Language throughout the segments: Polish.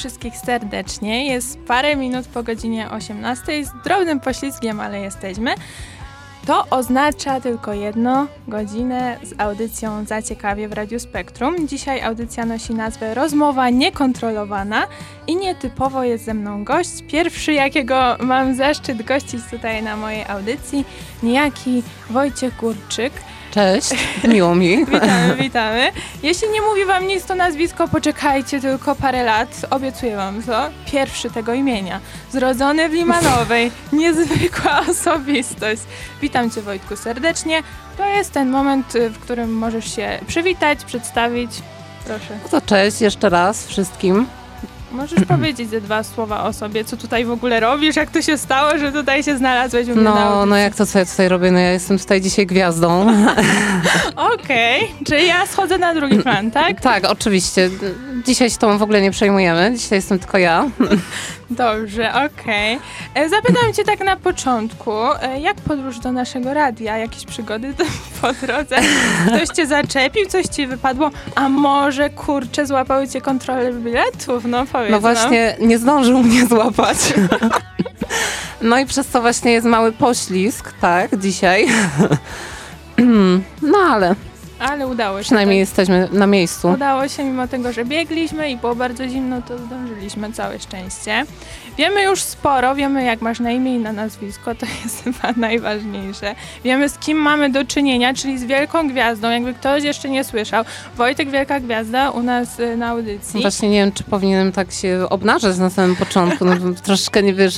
wszystkich serdecznie. Jest parę minut po godzinie 18. Z drobnym poślizgiem, ale jesteśmy. To oznacza tylko jedno, godzinę z audycją Zaciekawie w Radiu Spektrum. Dzisiaj audycja nosi nazwę Rozmowa niekontrolowana i nietypowo jest ze mną gość. Pierwszy, jakiego mam zaszczyt gościć tutaj na mojej audycji, niejaki Wojciech Górczyk. Cześć, miło mi. witamy, witamy. Jeśli nie mówi wam nic to nazwisko, poczekajcie tylko parę lat, obiecuję wam to. Pierwszy tego imienia. Zrodzony w Limanowej, niezwykła osobistość. Witam cię Wojtku serdecznie. To jest ten moment, w którym możesz się przywitać, przedstawić. Proszę. No to cześć jeszcze raz wszystkim. Możesz powiedzieć ze dwa słowa o sobie, co tutaj w ogóle robisz, jak to się stało, że tutaj się znalazłeś u mnie No, no jak to co ja tutaj robię? No ja jestem tutaj dzisiaj gwiazdą. Okej, okay. czyli ja schodzę na drugi plan, tak? tak, oczywiście. Dzisiaj się tą w ogóle nie przejmujemy, dzisiaj jestem tylko ja. Dobrze, okej. Okay. Zapytam cię tak na początku, e, jak podróż do naszego radia? Jakieś przygody po drodze? Ktoś cię zaczepił, coś ci wypadło? A może, kurczę, złapały cię kontrolę biletów? No powiedz No właśnie, nie zdążył mnie złapać. No i przez to właśnie jest mały poślizg, tak, dzisiaj. No ale ale udało się. Przynajmniej tak. jesteśmy na miejscu. Udało się, mimo tego, że biegliśmy i było bardzo zimno, to zdążyliśmy, całe szczęście. Wiemy już sporo, wiemy jak masz na imię i na nazwisko, to jest chyba najważniejsze. Wiemy z kim mamy do czynienia, czyli z wielką gwiazdą, jakby ktoś jeszcze nie słyszał. Wojtek Wielka Gwiazda u nas y, na audycji. Właśnie nie wiem, czy powinienem tak się obnażać na samym początku, no troszkę nie wiesz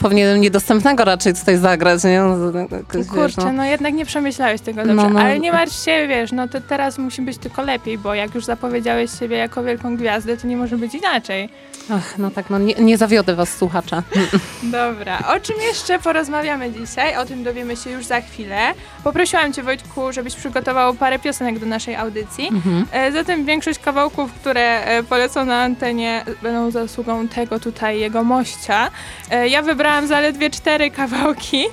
powinienem niedostępnego raczej tutaj zagrać, nie? No, tak Kurczę, wiesz, no. no. jednak nie przemyślałeś tego dobrze, no, no. ale nie martw się, wiesz, no to teraz musi być tylko lepiej, bo jak już zapowiedziałeś siebie jako wielką gwiazdę, to nie może być inaczej. Ach, no tak, no nie, nie zawiodę was, słuchacza. Dobra, o czym jeszcze porozmawiamy dzisiaj? O tym dowiemy się już za chwilę. Poprosiłam cię, Wojtku, żebyś przygotował parę piosenek do naszej audycji. Mhm. E, zatem większość kawałków, które e, polecą na antenie, będą zasługą tego tutaj, jego mościa. E, ja wybrałam zaledwie cztery kawałki,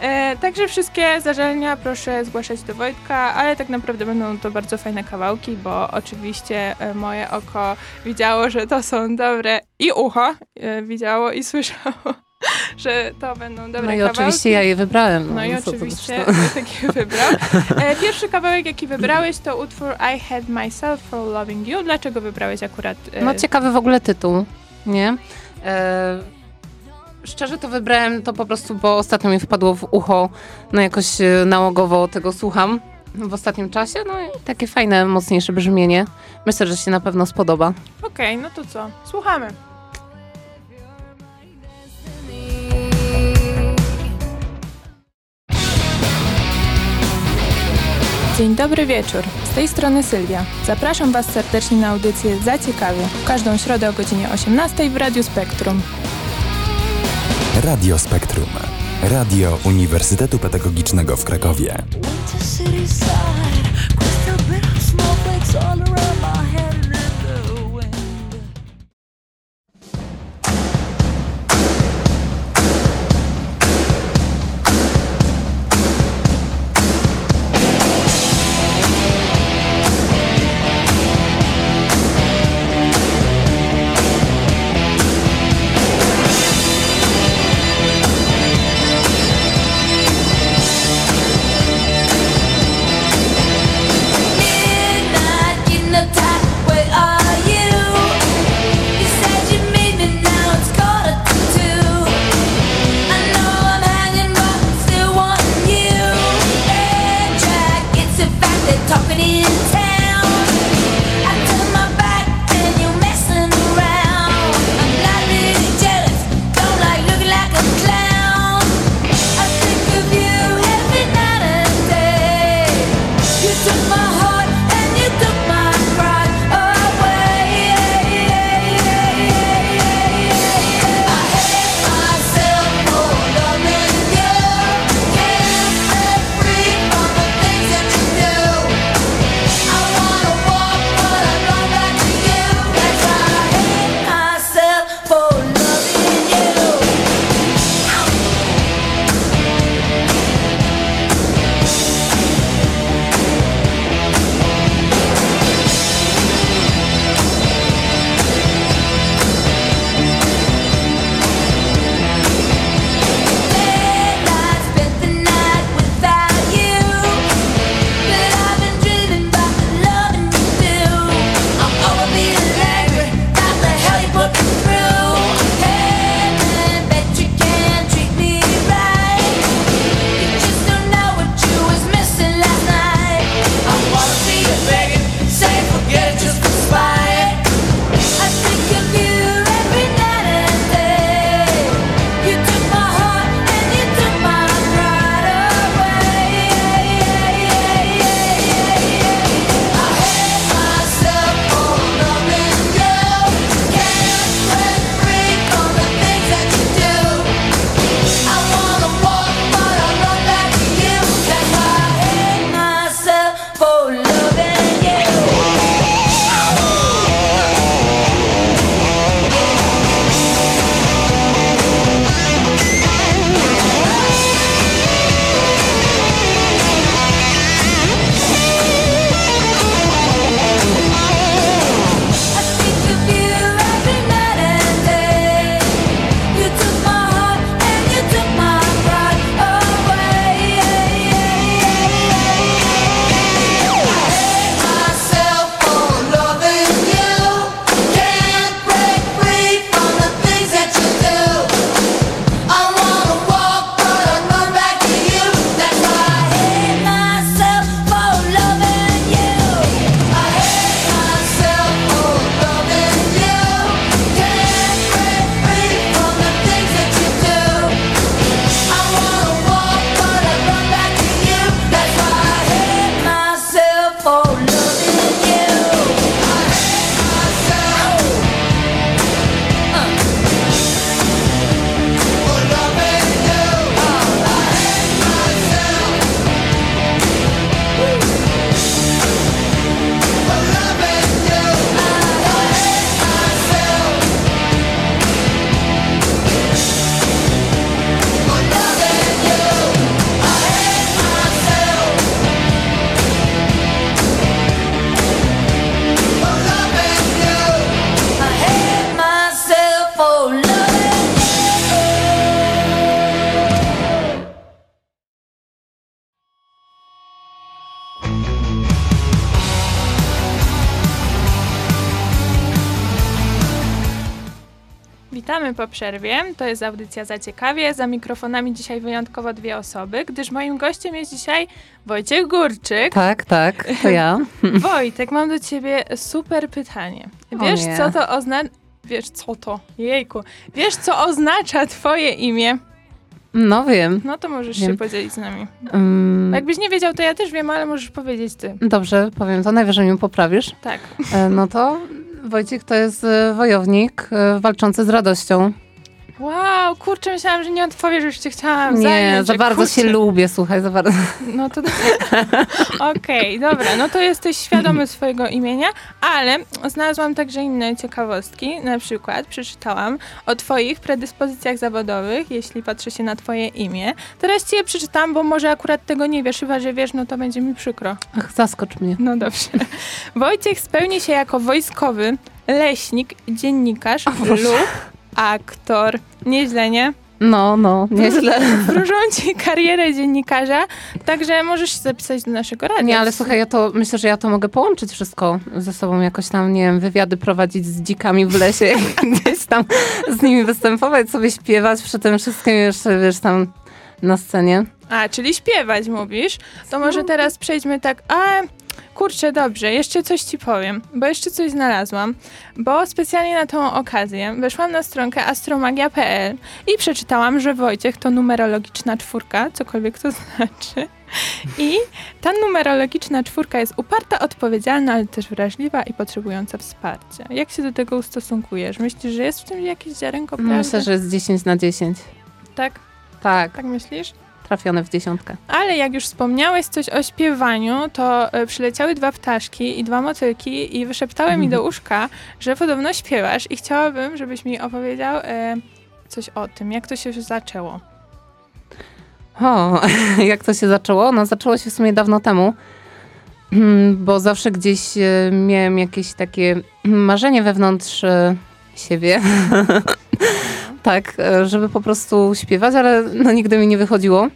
e, także wszystkie zażalenia proszę zgłaszać do Wojtka, ale tak naprawdę będą to bardzo fajne kawałki, bo oczywiście e, moje oko widziało, że to są dobre i ucho e, widziało i słyszało że to będą dobre No i kawałki. oczywiście ja je wybrałem. No, no i oczywiście Wojtek je wybrał. E, pierwszy kawałek, jaki wybrałeś, to utwór I Had Myself for Loving You. Dlaczego wybrałeś akurat? E... No ciekawy w ogóle tytuł, nie? E, szczerze to wybrałem to po prostu, bo ostatnio mi wpadło w ucho, no jakoś e, nałogowo tego słucham w ostatnim czasie. No i takie fajne, mocniejsze brzmienie. Myślę, że się na pewno spodoba. Okej, okay, no to co? Słuchamy. Dzień dobry wieczór. Z tej strony Sylwia. Zapraszam Was serdecznie na audycję Za Ciekawie. W każdą środę o godzinie 18 w Radiu Spektrum. Radio Spektrum. Radio Uniwersytetu Pedagogicznego w Krakowie. Witamy po przerwie. To jest audycja Zaciekawie. Za mikrofonami dzisiaj wyjątkowo dwie osoby, gdyż moim gościem jest dzisiaj Wojciech Górczyk. Tak, tak, to ja. Wojtek, mam do ciebie super pytanie. Wiesz, co to oznacza... Wiesz, co to? Jejku. Wiesz, co oznacza twoje imię? No wiem. No to możesz wiem. się podzielić z nami. Um, Jakbyś nie wiedział, to ja też wiem, ale możesz powiedzieć ty. Dobrze, powiem to. Najwyżej mi poprawisz. Tak. E, no to Wojciech to jest e, wojownik e, walczący z radością. Wow, kurczę, myślałam, że nie odpowiesz, już cię chciałam Nie, zająć, za bardzo kurczę. się lubię, słuchaj, za bardzo. No to Okej, okay, dobra, no to jesteś świadomy swojego imienia, ale znalazłam także inne ciekawostki. Na przykład przeczytałam o twoich predyspozycjach zawodowych, jeśli patrzy się na twoje imię. Teraz ci je przeczytam, bo może akurat tego nie wiesz, chyba że wiesz, no to będzie mi przykro. Ach, zaskocz mnie. No dobrze. Wojciech spełni się jako wojskowy, leśnik, dziennikarz lub aktor. Nieźle, nie? No, no, nieźle. Wróżą ci karierę dziennikarza, także możesz się zapisać do naszego radia. Nie, ale słuchaj, ja to myślę, że ja to mogę połączyć wszystko ze sobą, jakoś tam, nie wiem, wywiady prowadzić z dzikami w lesie, gdzieś tam z nimi występować, sobie śpiewać, przy tym wszystkim jeszcze, wiesz, tam na scenie. A, czyli śpiewać mówisz? To może teraz przejdźmy tak, a Kurczę, dobrze, jeszcze coś ci powiem, bo jeszcze coś znalazłam, bo specjalnie na tą okazję weszłam na stronkę astromagia.pl i przeczytałam, że Wojciech to numerologiczna czwórka, cokolwiek to znaczy. I ta numerologiczna czwórka jest uparta, odpowiedzialna, ale też wrażliwa i potrzebująca wsparcia. Jak się do tego ustosunkujesz? Myślisz, że jest w tym jakieś ziarenko prawdy? Myślę, że jest 10 na 10. Tak? Tak. Tak myślisz? Trafione w dziesiątkę. Ale jak już wspomniałeś coś o śpiewaniu, to e, przyleciały dwa ptaszki i dwa motylki i wyszeptały mi do uszka, że podobno śpiewasz i chciałabym, żebyś mi opowiedział e, coś o tym, jak to się zaczęło. O, jak to się zaczęło? No zaczęło się w sumie dawno temu, bo zawsze gdzieś e, miałem jakieś takie marzenie wewnątrz siebie, tak, e, żeby po prostu śpiewać, ale no, nigdy mi nie wychodziło.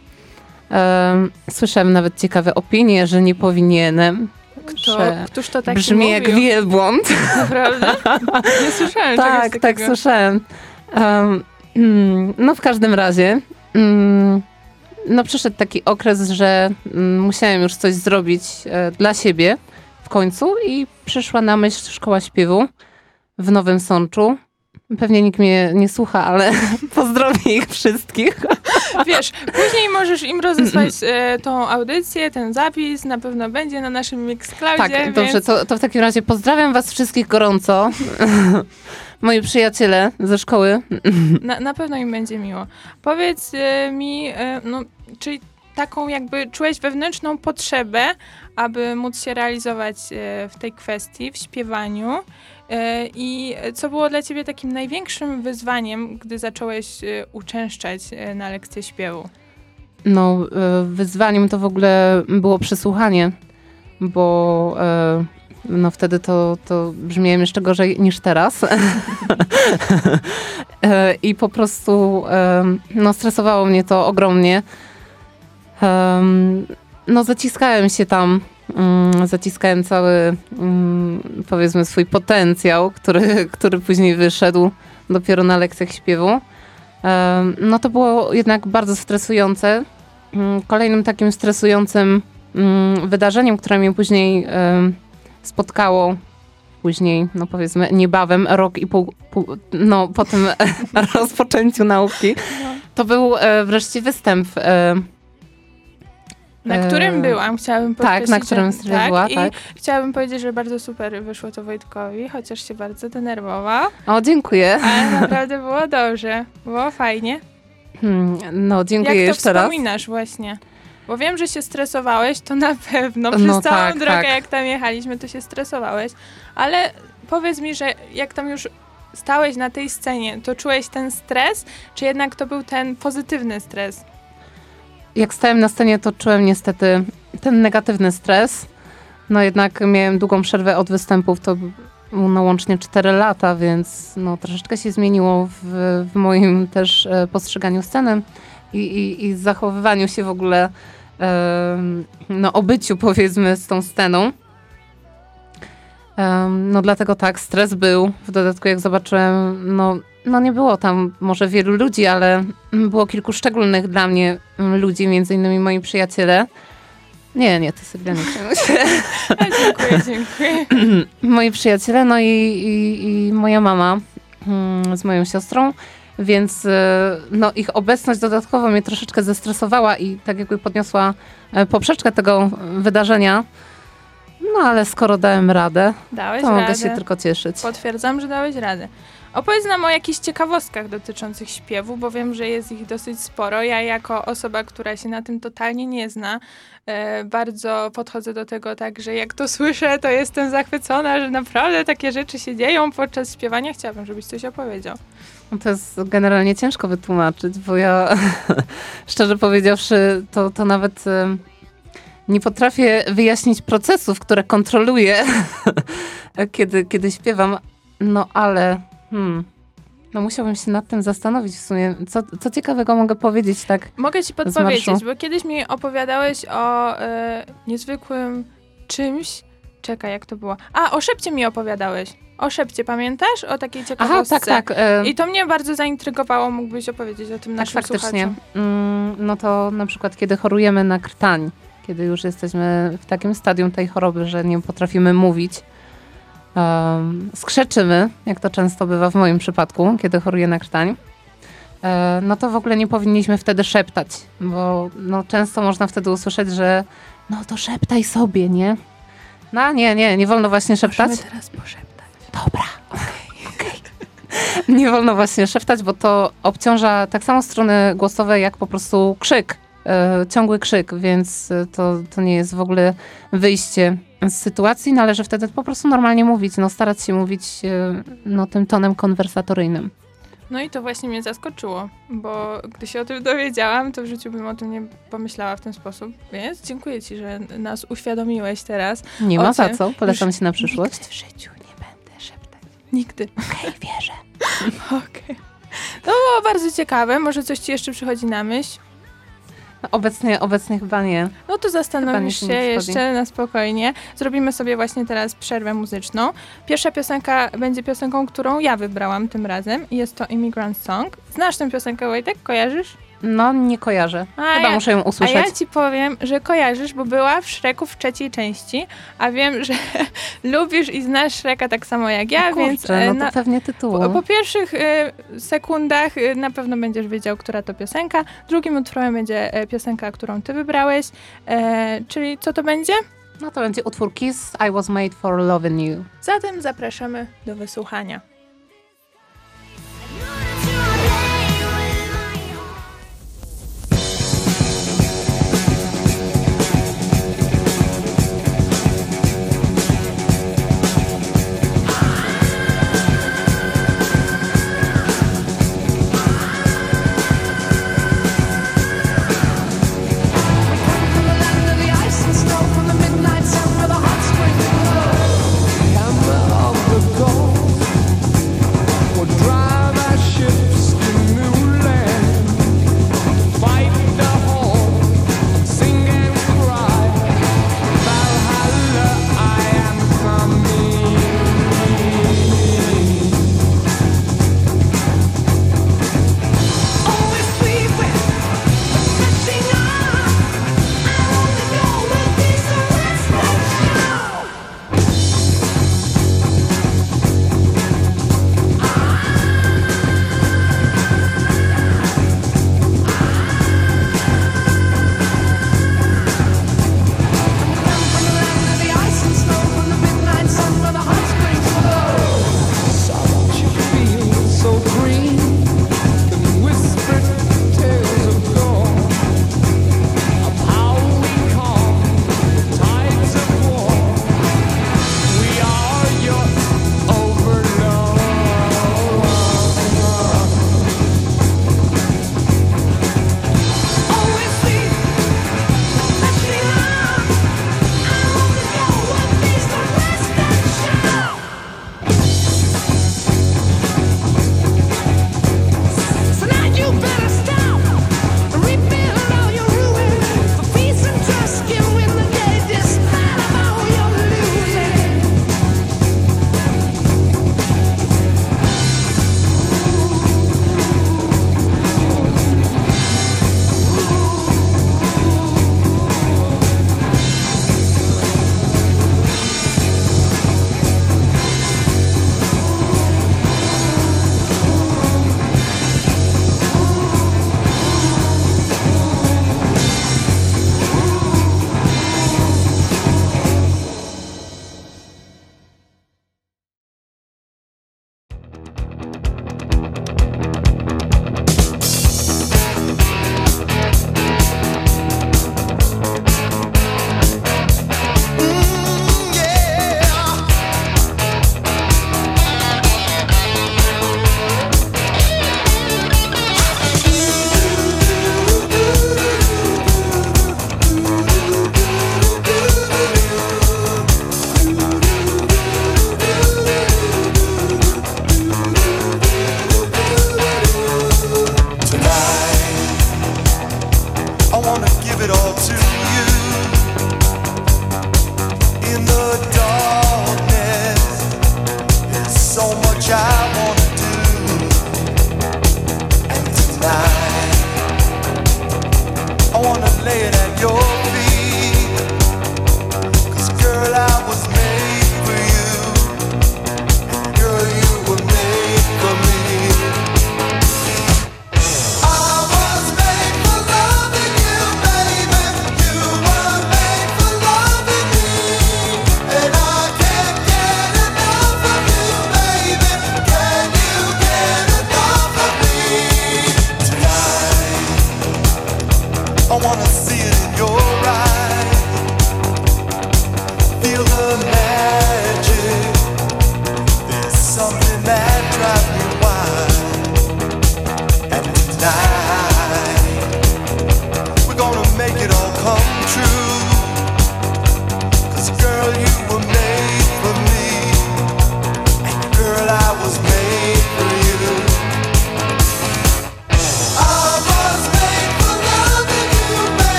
Słyszałem nawet ciekawe opinie, że nie powinienem. Kto, któż to tak Brzmi mówił? jak wielbłąd. Naprawdę? Nie słyszałem Tak, tak, słyszałem. Um, no w każdym razie um, no przyszedł taki okres, że um, musiałem już coś zrobić e, dla siebie w końcu i przyszła na myśl szkoła śpiewu w Nowym Sączu. Pewnie nikt mnie nie słucha, ale pozdrowię ich wszystkich. Wiesz, później możesz im rozesłać e, tą audycję, ten zapis, na pewno będzie na naszym Mixcloudzie. Tak, więc... dobrze, to, to w takim razie pozdrawiam was wszystkich gorąco. Moi przyjaciele ze szkoły. Na, na pewno im będzie miło. Powiedz e, mi, e, no, czyli taką jakby czułeś wewnętrzną potrzebę, aby móc się realizować e, w tej kwestii, w śpiewaniu. E, I co było dla ciebie takim największym wyzwaniem, gdy zacząłeś e, uczęszczać na lekcję śpiewu? No, wyzwaniem to w ogóle było przesłuchanie, bo no wtedy to, to brzmiałem jeszcze gorzej niż teraz. I po prostu no, stresowało mnie to ogromnie. No zaciskałem się tam, zaciskałem cały, um, powiedzmy, swój potencjał, który, który później wyszedł dopiero na lekcjach śpiewu. no to było jednak bardzo stresujące. Mm, kolejnym takim stresującym mm, wydarzeniem, które mnie później spotkało, później, no powiedzmy, niebawem, rok i pół, pół no po tym rozpoczęciu nauki, no. to był e, wreszcie występ e, na którym byłam, chciałabym powiedzieć. Tak, na którym że, tak, była, tak. I chciałabym powiedzieć, że bardzo super wyszło to Wojtkowi, chociaż się bardzo denerwował. O, dziękuję. Ale naprawdę było dobrze, było fajnie. Hmm, no, dziękuję Jak jeszcze raz. To wspominasz właśnie? Bo wiem, że się stresowałeś, to na pewno. Przez no, całą tak, drogę, tak. jak tam jechaliśmy, to się stresowałeś. Ale powiedz mi, że jak tam już stałeś na tej scenie, to czułeś ten stres, czy jednak to był ten pozytywny stres? Jak stałem na scenie, to czułem niestety ten negatywny stres. No jednak miałem długą przerwę od występów, to no łącznie 4 lata, więc no troszeczkę się zmieniło w, w moim też e, postrzeganiu sceny i, i, i zachowywaniu się w ogóle, e, no obyciu powiedzmy z tą sceną. No dlatego tak, stres był. W dodatku jak zobaczyłem, no, no nie było tam może wielu ludzi, ale było kilku szczególnych dla mnie ludzi, między innymi moi przyjaciele. Nie, nie, to Sylwia nie dziękuję, dziękuję. moi przyjaciele, no i, i, i moja mama mm, z moją siostrą, więc e, no, ich obecność dodatkowo mnie troszeczkę zestresowała i tak jakby podniosła e, poprzeczkę tego wydarzenia. No ale skoro dałem radę, Dałeś to radę. mogę się tylko cieszyć. Potwierdzam, że dałeś radę. Opowiedz nam o jakichś ciekawostkach dotyczących śpiewu, bo wiem, że jest ich dosyć sporo. Ja jako osoba, która się na tym totalnie nie zna, e, bardzo podchodzę do tego tak, że jak to słyszę, to jestem zachwycona, że naprawdę takie rzeczy się dzieją podczas śpiewania. Chciałabym, żebyś coś opowiedział. No to jest generalnie ciężko wytłumaczyć, bo ja szczerze powiedziawszy, to, to nawet nie potrafię wyjaśnić procesów, które kontroluję, kiedy, kiedy śpiewam. No ale hmm, no musiałbym się nad tym zastanowić w sumie. Co, co ciekawego mogę powiedzieć tak? Mogę ci podpowiedzieć, bo kiedyś mi opowiadałeś o e, niezwykłym czymś. Czekaj, jak to było? A, o szepcie mi opowiadałeś. O szepcie, pamiętasz? O takiej ciekawostce. Aha, tak, tak. E, I to mnie bardzo zaintrygowało. Mógłbyś opowiedzieć o tym tak, naszym faktycznie. Mm, no to na przykład, kiedy chorujemy na krtań, kiedy już jesteśmy w takim stadium tej choroby, że nie potrafimy mówić, um, skrzeczymy, jak to często bywa w moim przypadku, kiedy choruję na krtań, e, no to w ogóle nie powinniśmy wtedy szeptać, bo no, często można wtedy usłyszeć, że no to szeptaj sobie, nie? No nie, nie, nie wolno właśnie szeptać. Możemy teraz poszeptać. Dobra, okej, okay. Okay. Nie wolno właśnie szeptać, bo to obciąża tak samo strony głosowe, jak po prostu krzyk, ciągły krzyk, więc to, to nie jest w ogóle wyjście z sytuacji. Należy wtedy po prostu normalnie mówić, no starać się mówić e, no, tym tonem konwersatoryjnym. No i to właśnie mnie zaskoczyło, bo gdy się o tym dowiedziałam, to w życiu bym o tym nie pomyślała w ten sposób. Więc dziękuję ci, że nas uświadomiłeś teraz. Nie ma za co, polecam się na przyszłość. Nigdy w życiu nie będę szeptać. Nigdy. Okej, okay, wierzę. Okej. Okay. To było bardzo ciekawe. Może coś ci jeszcze przychodzi na myśl? Obecnie, obecnie chyba nie. No to zastanowisz się jeszcze na spokojnie. Zrobimy sobie właśnie teraz przerwę muzyczną. Pierwsza piosenka będzie piosenką, którą ja wybrałam tym razem. Jest to Immigrant Song. Znasz tę piosenkę, Wojtek? Kojarzysz? No, nie kojarzę. A Chyba ja, muszę ją usłyszeć. A ja ci powiem, że kojarzysz, bo była w Szreku w trzeciej części, a wiem, że lubisz i znasz Szreka tak samo jak ja, no kurczę, więc... no to na, pewnie tytuł. Po, po pierwszych y, sekundach y, na pewno będziesz wiedział, która to piosenka. Drugim utworem będzie piosenka, którą ty wybrałeś, e, czyli co to będzie? No to będzie utwór Kiss, I Was Made For Loving You. Zatem zapraszamy do wysłuchania.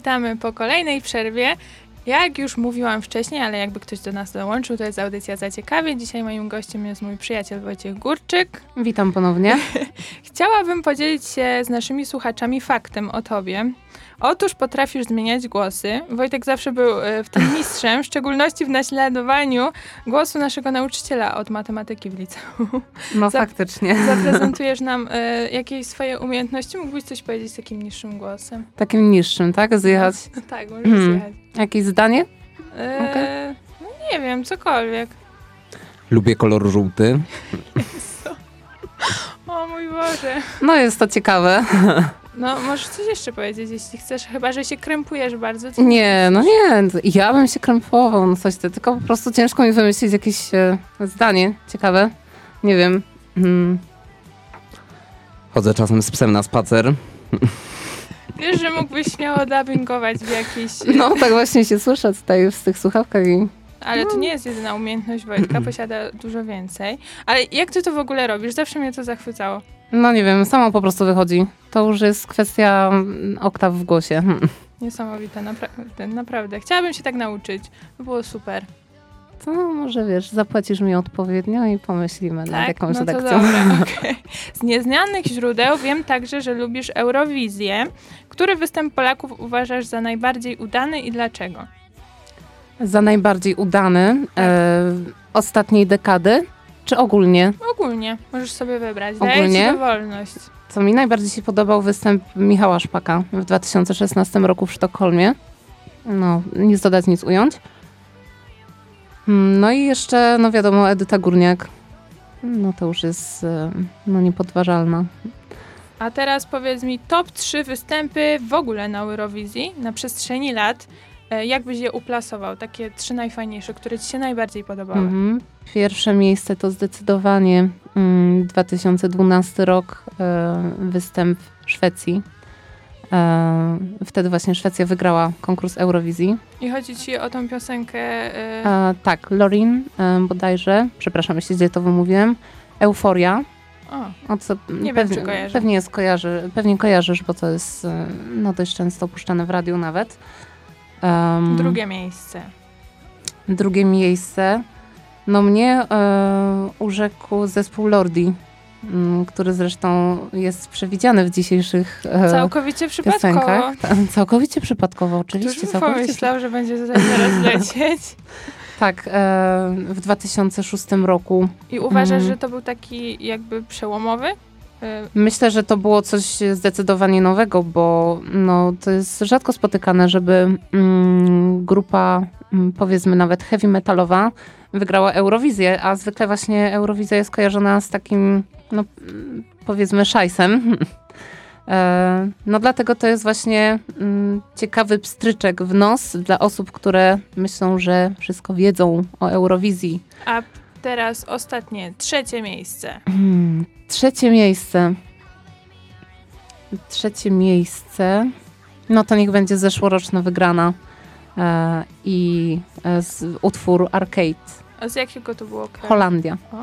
Witamy po kolejnej przerwie. Jak już mówiłam wcześniej, ale jakby ktoś do nas dołączył, to jest audycja Zaciekawie. Dzisiaj moim gościem jest mój przyjaciel Wojciech Górczyk. Witam ponownie. Chciałabym podzielić się z naszymi słuchaczami faktem o tobie. Otóż potrafisz zmieniać głosy. Wojtek zawsze był e, w tym mistrzem, w szczególności w naśladowaniu głosu naszego nauczyciela od matematyki w liceum. No Za- faktycznie. Zaprezentujesz nam e, jakieś swoje umiejętności? Mógłbyś coś powiedzieć takim niższym głosem? Takim niższym, tak? Zjechać. No tak, możesz Hmm. zjechać. Jakieś zdanie? E, Okej. No nie wiem, cokolwiek. Lubię kolor żółty. O mój Boże. No jest to ciekawe. No, możesz coś jeszcze powiedzieć, jeśli chcesz, chyba, że się krępujesz bardzo. Nie, no nie. Ja bym się krępował, no coś ty, tylko po prostu ciężko mi wymyślić jakieś e, zdanie ciekawe. Nie wiem. Hmm. Chodzę czasem z psem na spacer. Wiesz, że mógłbyś śmiało dubbingować w jakiś... No tak właśnie się słyszę tutaj w tych słuchawkach i Ale to nie jest jedyna umiejętność Wojtka, posiada dużo więcej. Ale jak ty to w ogóle robisz? Zawsze mnie to zachwycało. no nie wiem, samo po prostu wychodzi. To już jest kwestia mm, oktaw w głosie. Niesamowite, naprawdę, naprawdę. Chciałabym się tak nauczyć. To było super. To może wiesz, zapłacisz mi odpowiednio i pomyślimy nad Tak? jakąś no to redakcją. dobra, okej. Z nieznanych źródeł wiem także, że lubisz Eurowizję. Który występ Polaków uważasz za najbardziej udany i dlaczego? Za najbardziej udany Tak. e, ostatniej dekady, czy ogólnie? Ogólnie, możesz sobie wybrać. Daję Ogólnie? dowolność. Co mi najbardziej się podobał występ Michała Szpaka w 2016 roku w Sztokholmie. No, nic dodać, nic ująć. Mm, No i jeszcze, no wiadomo, Edyta Górniak. No to już jest e, no, niepodważalna. A teraz powiedz mi top 3 występy w ogóle na Eurowizji na przestrzeni lat. E, Jak byś je uplasował? Takie trzy najfajniejsze, które ci się najbardziej podobały. Mhm. Pierwsze miejsce to zdecydowanie mm, 2012 rok, e, występ w Szwecji. E, wtedy właśnie Szwecja wygrała konkurs Eurowizji. I chodzi ci o tą piosenkę. Tak, Lorin bodajże, przepraszam, jeśli źle to wymówiłem. Euforia. o, O co, wiem, pewnie, czy kojarzę. Pewnie, jest kojarzy, pewnie kojarzysz, bo to jest no, dość często puszczane w radiu nawet. Em, drugie miejsce. Drugie miejsce. No mnie e, urzekł zespół Lordi, m, który zresztą jest przewidziany w dzisiejszych e, Całkowicie przypadkowo. piosenkach. Ta, całkowicie przypadkowo, oczywiście. Któż Całkowicie pomyślał, że będzie tutaj teraz lecieć? Tak, e, w 2006 roku. I uważasz, Mhm. że to był taki jakby przełomowy? Myślę, że to było coś zdecydowanie nowego, bo no, to jest rzadko spotykane, żeby mm, grupa, mm, powiedzmy nawet heavy metalowa, wygrała Eurowizję, a zwykle właśnie Eurowizja jest kojarzona z takim, no powiedzmy, szajsem. E, No dlatego to jest właśnie mm, ciekawy pstryczek w nos dla osób, które myślą, że wszystko wiedzą o Eurowizji. A teraz ostatnie, trzecie miejsce. Hmm, Trzecie miejsce. Trzecie miejsce. No to niech będzie zeszłoroczna wygrana. E, I e, z, utwór Arcade. A z jakiego to było kraju? Holandia. O,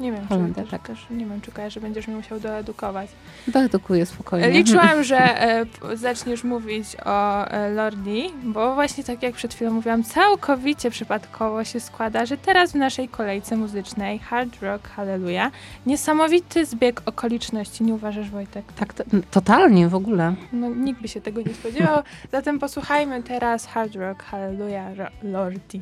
nie wiem, Holandia, czy tak. też, nie wiem, czy kojarzę, będziesz mnie musiał doedukować. Dedukuję spokojnie. Liczyłam, że e, zaczniesz mówić o e, Lordi, bo właśnie tak jak przed chwilą mówiłam, całkowicie przypadkowo się składa, że teraz w naszej kolejce muzycznej Hard Rock Hallelujah niesamowity zbieg okoliczności, nie uważasz Wojtek? Tak, to, totalnie w ogóle. No, nikt by się tego nie spodziewał, zatem posłuchajmy teraz Hard Rock Hallelujah Lordi.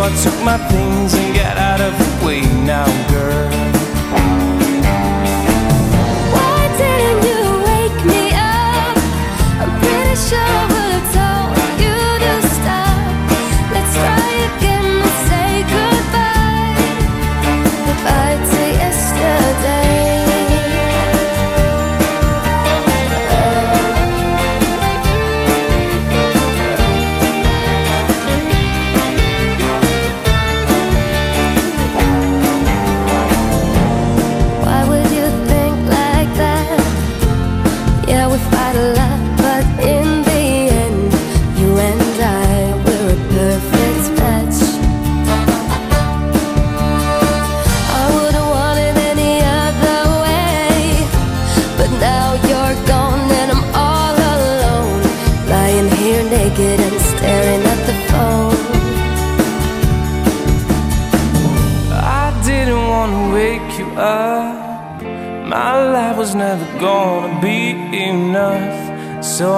I took my things and got out of the way now, girl.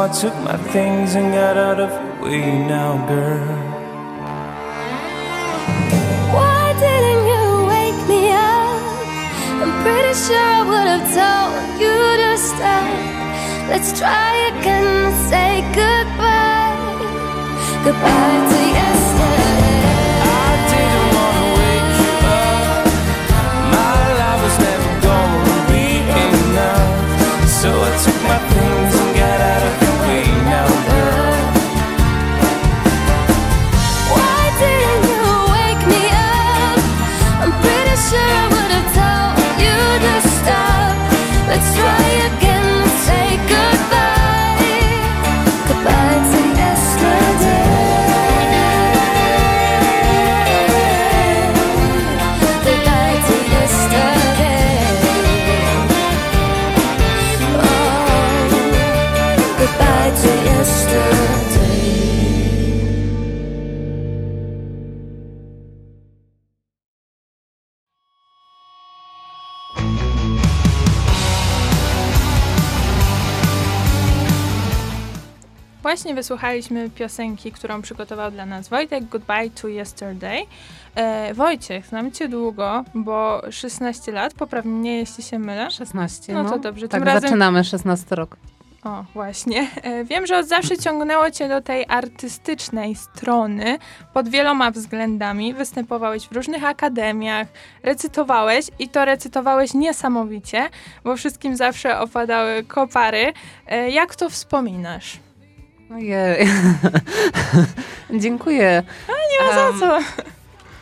I took my things and got out of the way now, girl. Why didn't you wake me up? I'm pretty sure I would have told you to stop. Let's try again and say goodbye. Goodbye to yesterday. I didn't wanna wake you up. My life was never gonna be enough. So I took my things Właśnie wysłuchaliśmy piosenki, którą przygotował dla nas Wojtek, Goodbye to Yesterday. E, Wojciech, znam cię długo, bo 16 lat, popraw mnie, jeśli się mylę. 16, No no. to dobrze, Tak, razem- zaczynamy 16 rok. O, właśnie. E, Wiem, że od zawsze ciągnęło cię do tej artystycznej strony pod wieloma względami. Występowałeś w różnych akademiach, recytowałeś i to recytowałeś niesamowicie, bo wszystkim zawsze opadały kopary. E, Jak to wspominasz? Ojej. Dziękuję. Nie ma za co.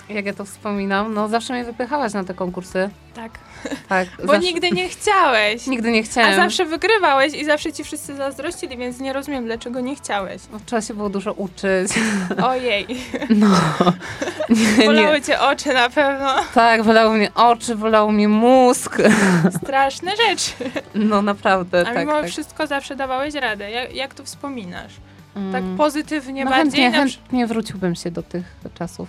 Jak ja to wspominam, no zawsze mnie wypychałaś na te konkursy. Tak, Tak. bo zawsze, nigdy nie chciałeś. nigdy nie A chciałem. zawsze wygrywałeś i zawsze ci wszyscy zazdrościli, więc nie rozumiem, dlaczego nie chciałeś. No, Trzeba się było dużo uczyć. Ojej, No. Nie, nie. bolały cię oczy na pewno. Tak, bolały mnie oczy, bolał mnie mózg. Straszne rzeczy. No naprawdę, A tak, mimo tak. wszystko zawsze dawałeś radę. Jak, jak to wspominasz? Mm. Tak pozytywnie no bardziej? chętnie, chętnie wróciłbym się do tych czasów,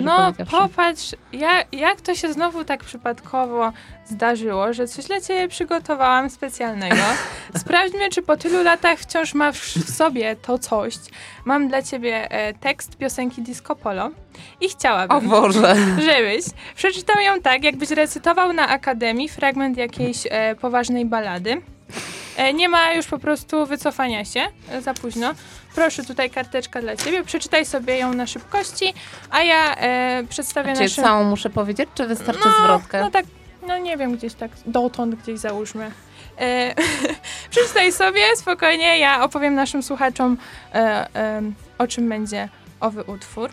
szczerze No powiedziawszy. popatrz, jak, jak to się znowu tak przypadkowo zdarzyło, że coś dla ciebie przygotowałam specjalnego. Sprawdźmy, czy po tylu latach wciąż masz w sobie to coś. Mam dla ciebie e, tekst piosenki Disco Polo i O chciałabym, Boże. żebyś przeczytał ją tak, jakbyś recytował na akademii fragment jakiejś e, poważnej balady. E, nie ma już po prostu wycofania się e, za późno. Proszę, tutaj karteczka dla ciebie. Przeczytaj sobie ją na szybkości, a ja e, przedstawię Czy naszym... całą muszę powiedzieć, czy wystarczy no, zwrotkę? No tak, no nie wiem, gdzieś tak dotąd gdzieś załóżmy. E, przeczytaj sobie spokojnie, ja opowiem naszym słuchaczom e, e, o czym będzie owy utwór.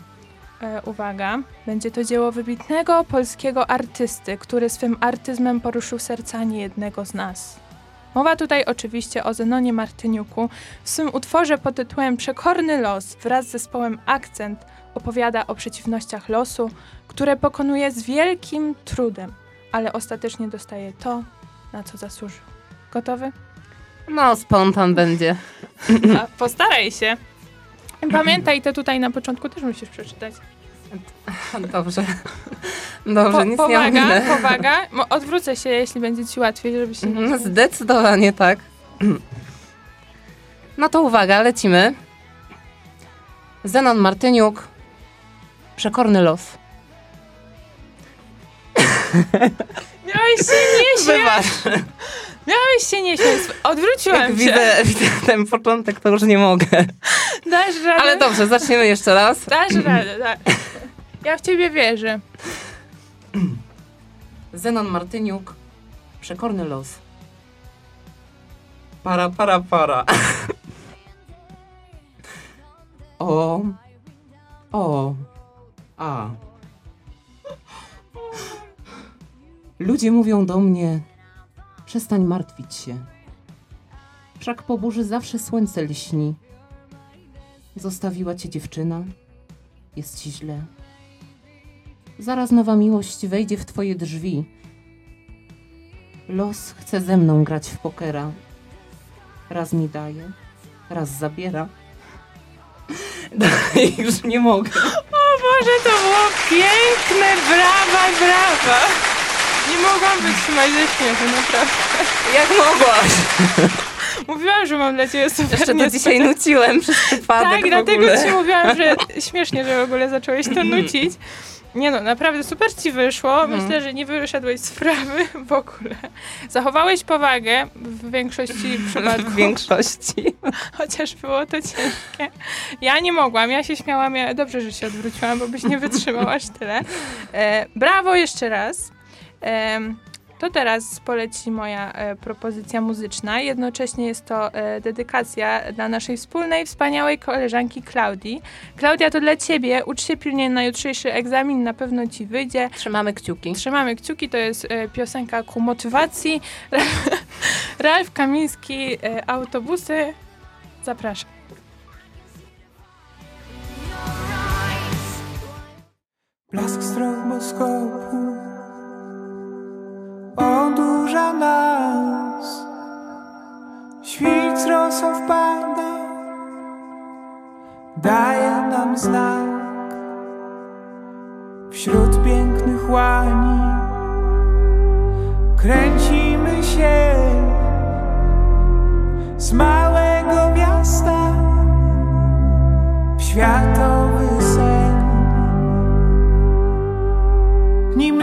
E, uwaga, będzie to dzieło wybitnego polskiego artysty, który swym artyzmem poruszył serca niejednego z nas. Mowa tutaj oczywiście o Zenonie Martyniuku. W swym utworze pod tytułem Przekorny los wraz z zespołem Akcent opowiada o przeciwnościach losu, które pokonuje z wielkim trudem, ale ostatecznie dostaje to, na co zasłużył. Gotowy? No, spontan będzie. A, postaraj się. Pamiętaj, to tutaj na początku też musisz przeczytać. Dobrze. Dobrze, Po, nic nie powaga, ominę. powaga. Odwrócę się, jeśli będzie ci łatwiej, żeby się nie... No, Zdecydowanie tak. No to uwaga, lecimy. Zenon Martyniuk. Przekorny los. Miałeś się nie! Wybacz. Miałeś się nie! Odwróciłam Jak się. widzę, widzę ten początek, to już nie mogę. Dasz radę. Ale dobrze, zaczniemy jeszcze raz. Dasz radę, tak. Ja w ciebie wierzę. Zenon Martyniuk. Przekorny los. Para, para, para. O. O. A. Ludzie mówią do mnie: Przestań martwić się. Wszak po burzy zawsze słońce lśni. Zostawiła cię dziewczyna. Jest ci źle. Zaraz nowa miłość wejdzie w twoje drzwi. Los chce ze mną grać w pokera. Raz mi daje, raz zabiera. Dalej już nie mogę. O Boże, to było piękne! Brawa, brawa! Nie mogłam wytrzymać ze śmiechu, naprawdę. Jak mogłaś? Mówiłam, że mam dla ciebie super Jeszcze to dzisiaj nuciłem przez przypadek Tak, dlatego ci mówiłam, że śmiesznie, że w ogóle zacząłeś to nucić. Nie no, naprawdę super ci wyszło. Mhm. Myślę, że nie wyszedłeś z sprawy w ogóle. Zachowałeś powagę w większości przypadków, W większości. chociaż było to ciężkie. Ja nie mogłam, ja się śmiałam. Ja... Dobrze, że się odwróciłam, bo byś nie wytrzymał aż tyle. E, brawo jeszcze raz. Em, to teraz poleci moja e, propozycja muzyczna. Jednocześnie jest to e, dedykacja dla naszej wspólnej, wspaniałej koleżanki Klaudii. Klaudia, to dla ciebie. Ucz się pilnie na jutrzejszy egzamin, na pewno ci wyjdzie. Trzymamy kciuki. Trzymamy kciuki, to jest e, piosenka ku motywacji. Ralf Kamiński, e, autobusy. Zapraszam. Blask stroboskopu odurza nas. Świt z rosą wpada. Daje nam znak. Wśród pięknych łani Kręcimy się. Z małego miasta W światowy sen. Nim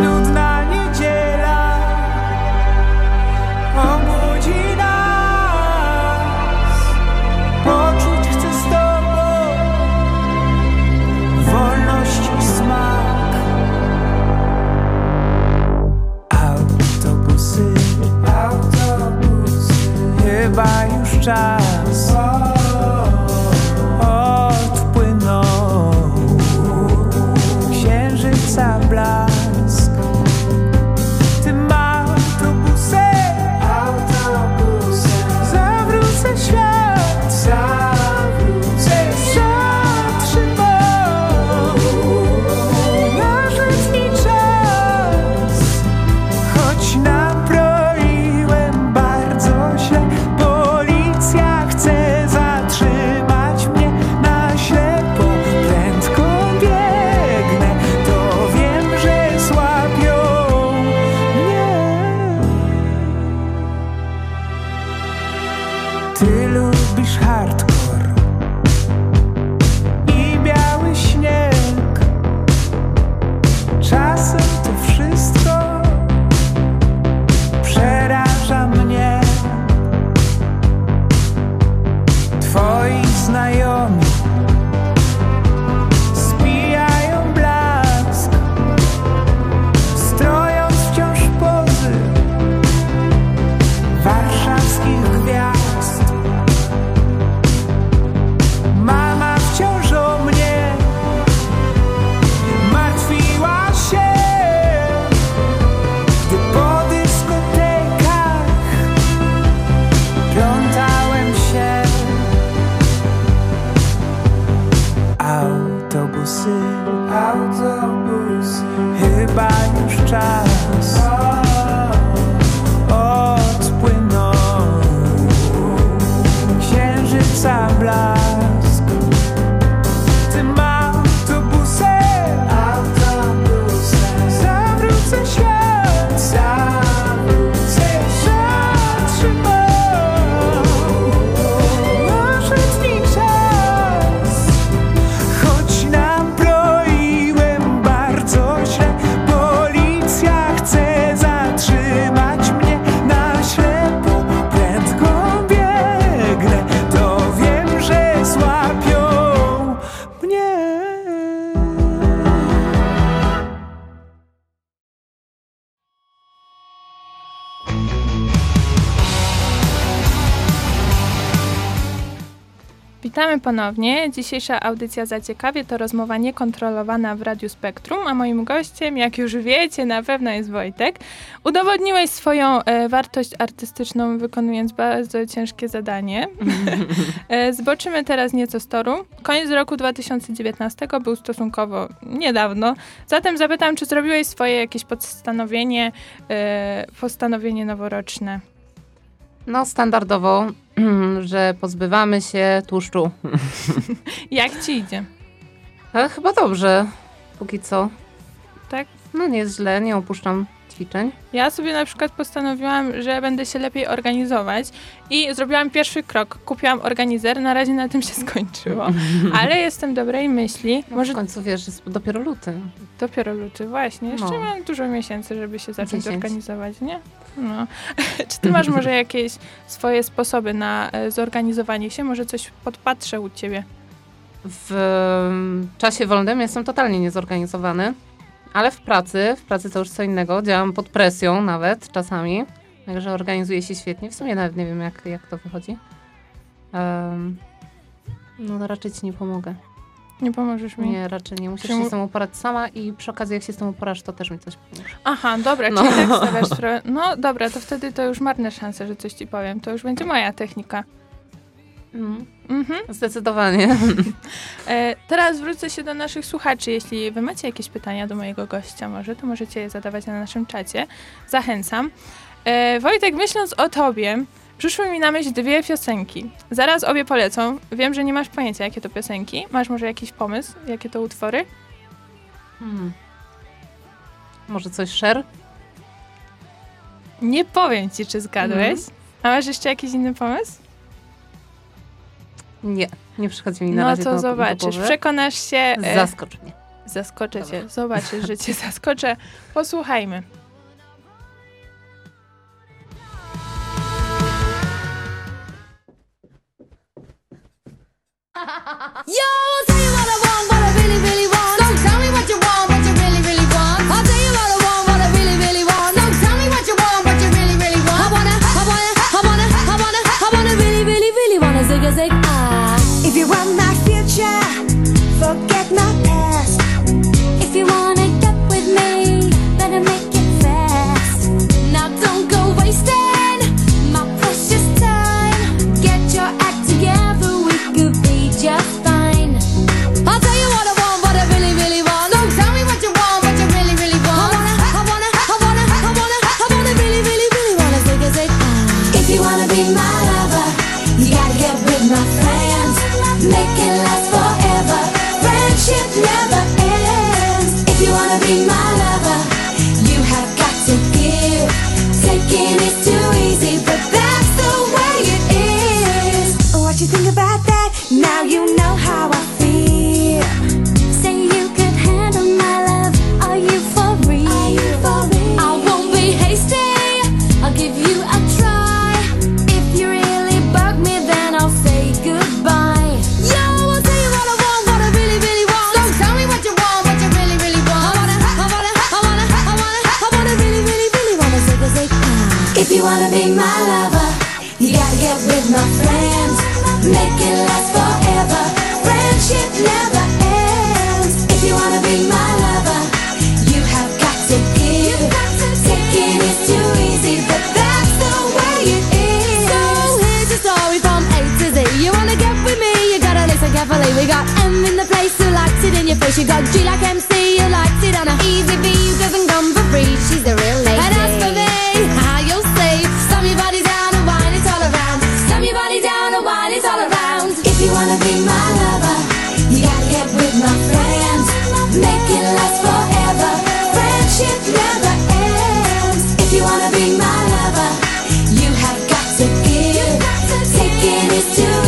już ponownie. Dzisiejsza audycja Zaciekawie to rozmowa niekontrolowana w Radiu Spektrum, a moim gościem, jak już wiecie, na pewno jest Wojtek. Udowodniłeś swoją e, wartość artystyczną, wykonując bardzo ciężkie zadanie. e, zboczymy teraz nieco z toru. Koniec roku 2019 był stosunkowo niedawno, zatem zapytam, czy zrobiłeś swoje jakieś postanowienie, e, postanowienie noworoczne? No, standardowo, że pozbywamy się tłuszczu. Jak ci idzie? Ale chyba dobrze, póki co. Tak? No nie jest źle, nie opuszczam ćwiczeń? Ja sobie na przykład postanowiłam, że będę się lepiej organizować i zrobiłam pierwszy krok. Kupiłam organizer, na razie na tym się skończyło. Ale jestem dobrej myśli. Może Może w końcu wiesz, jest dopiero luty. dopiero luty, właśnie. Jeszcze No. mam dużo miesięcy, żeby się zacząć Dziesięć. organizować, nie? No. Czy ty masz może jakieś swoje sposoby na e, zorganizowanie się? Może coś podpatrzę u ciebie? W em, czasie wolnym jestem totalnie niezorganizowany, ale w pracy, w pracy to już co innego, działam pod presją nawet czasami, także organizuję się świetnie. W sumie nawet nie wiem, jak, jak to wychodzi. Em, no to raczej ci nie pomogę. Nie pomożesz mi? Nie, raczej nie. Musisz Czy mu- się z tym uporać sama i przy okazji, jak się z tym uporasz, to też mi coś pomoże. Aha, dobra, No. czyli tak stawiasz. No dobra, to wtedy to już marne szanse, że coś ci powiem. To już będzie moja technika. Mm, Mhm. zdecydowanie. E, teraz wrócę się do naszych słuchaczy. Jeśli wy macie jakieś pytania do mojego gościa może, to możecie je zadawać na naszym czacie. Zachęcam. E, Wojtek, myśląc o tobie, przyszły mi na myśl dwie piosenki. Zaraz obie polecą. Wiem, że nie masz pojęcia, jakie to piosenki. Masz może jakiś pomysł, jakie to utwory? Hmm. Może coś szer? Nie powiem ci, czy zgadłeś. Mhm. A masz jeszcze jakiś inny pomysł? Nie, nie przychodzi mi na No razie to do, do zobaczysz. głowy. Przekonasz się. e, Zaskocz mnie. Zaskoczę Dobra. cię. Zobaczysz, że cię zaskoczę. Posłuchajmy. Yo, tell you what I want, what I really, really want. So tell me what you want, what you really, really want. I'll tell you what I want, what I really, really want. So tell me what you want, what you really, really want. I wanna, I wanna, I wanna, I wanna, I wanna really, really, really wanna zig a zig. If you want my future, forget Taking is too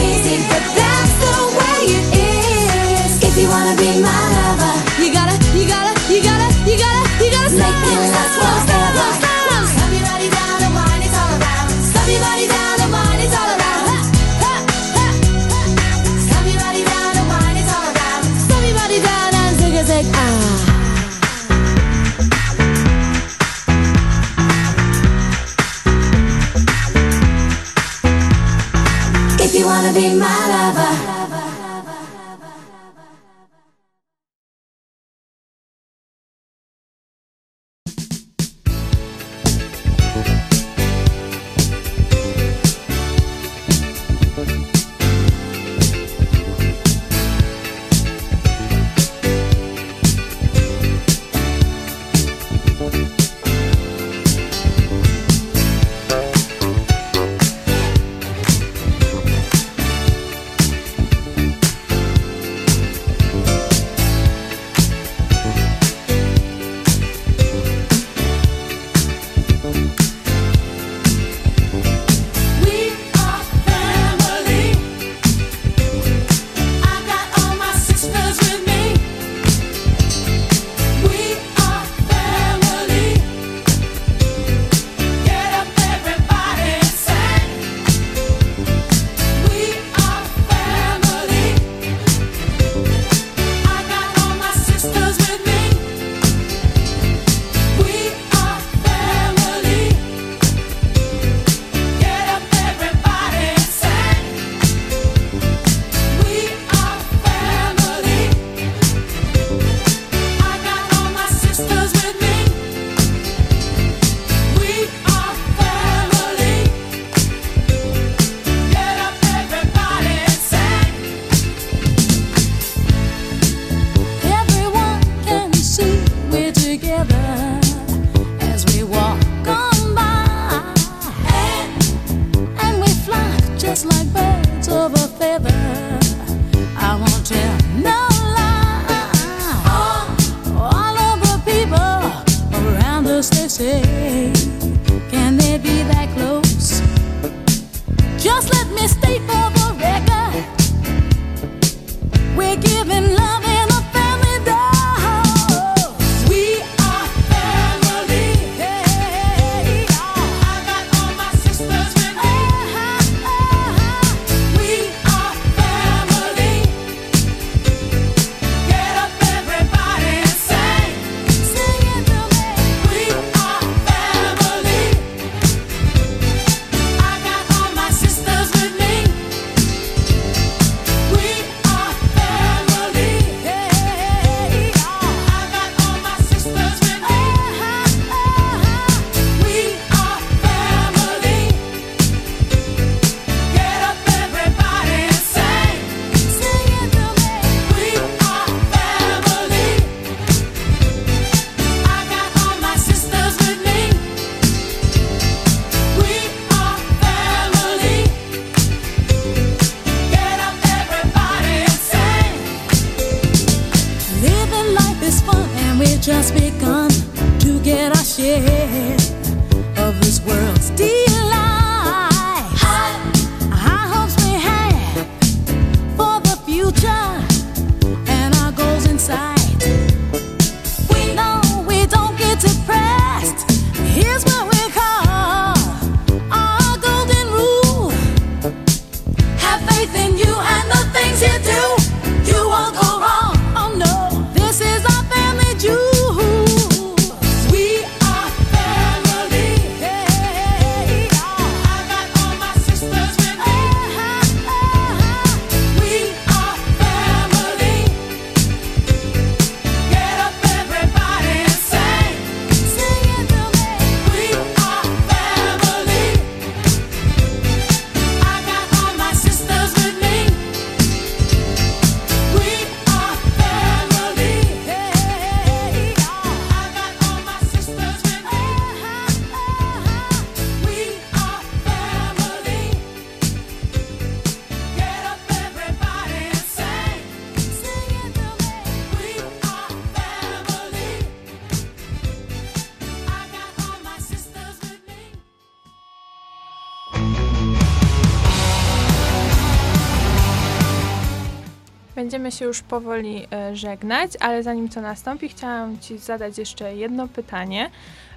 Będziemy się już powoli e, żegnać, ale zanim to nastąpi, chciałam Ci zadać jeszcze jedno pytanie.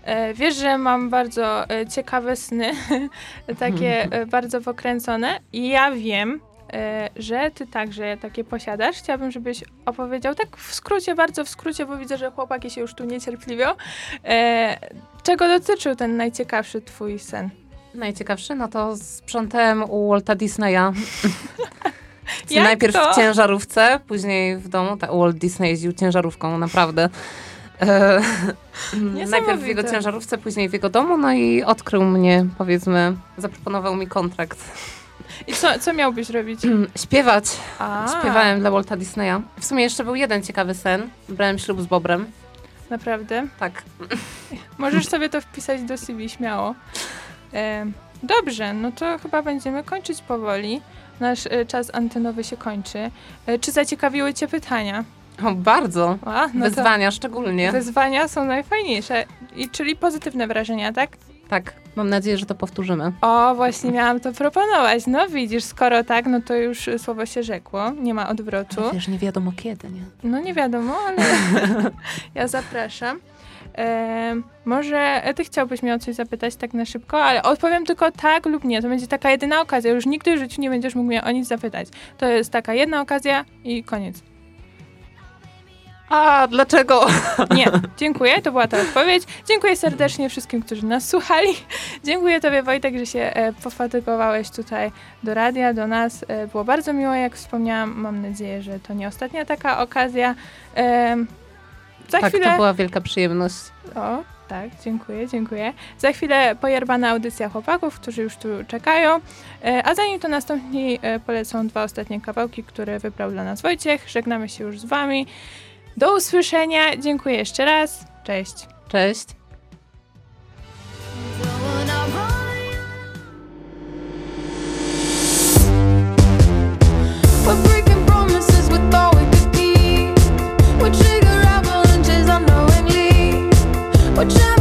E, wiesz, że mam bardzo e, ciekawe sny, takie bardzo pokręcone i ja wiem, że Ty także takie posiadasz. Chciałabym, żebyś opowiedział tak w skrócie, bardzo w skrócie, bo widzę, że chłopaki się już tu niecierpliwią. Czego dotyczył ten najciekawszy Twój sen? Najciekawszy, no to sprzątałem u Walta Disneya. Najpierw to? w ciężarówce, później w domu. Ta, Walt Disney jeździł ciężarówką, naprawdę. E, najpierw w jego ciężarówce, później w jego domu, no i odkrył mnie, powiedzmy, zaproponował mi kontrakt. I co, co miałbyś robić? Śpiewać. A, Śpiewałem dla Walta Disneya. W sumie jeszcze był jeden ciekawy sen. Brałem ślub z Bobrem. Naprawdę? Tak. Możesz sobie to wpisać do CV śmiało. E, dobrze, no to chyba będziemy kończyć powoli. Nasz e, czas antenowy się kończy. E, czy zaciekawiły Cię pytania? O, bardzo. A, no Wyzwania szczególnie. wyzwania są najfajniejsze. I, czyli pozytywne wrażenia, tak? Tak. Mam nadzieję, że to powtórzymy. O, właśnie miałam to proponować. No widzisz, skoro tak, no to już słowo się rzekło. Nie ma odwrotu. Wiesz, nie wiadomo kiedy, nie? No nie wiadomo, ale ja zapraszam. E, może ty chciałbyś mnie o coś zapytać tak na szybko, ale odpowiem tylko tak lub nie. To będzie taka jedyna okazja. Już nigdy w życiu nie będziesz mógł mnie o nic zapytać. To jest taka jedna okazja i koniec. A, dlaczego? Nie, dziękuję, to była ta odpowiedź. Dziękuję serdecznie wszystkim, którzy nas słuchali. Dziękuję Tobie, Wojtek, że się e, pofatygowałeś tutaj do radia, do nas. E, było bardzo miło, jak wspomniałam. Mam nadzieję, że to nie ostatnia taka okazja. E, za tak, chwilę... to była wielka przyjemność. O, tak, dziękuję, dziękuję. Za chwilę pojerbana audycja chłopaków, którzy już tu czekają. E, a zanim to nastąpi, e, polecą dwa ostatnie kawałki, które wybrał dla nas Wojciech. Żegnamy się już z Wami. Do usłyszenia. Dziękuję jeszcze raz. Cześć. Cześć. We're breaking promises with all we could keep. We trigger avalanches unknowingly. We're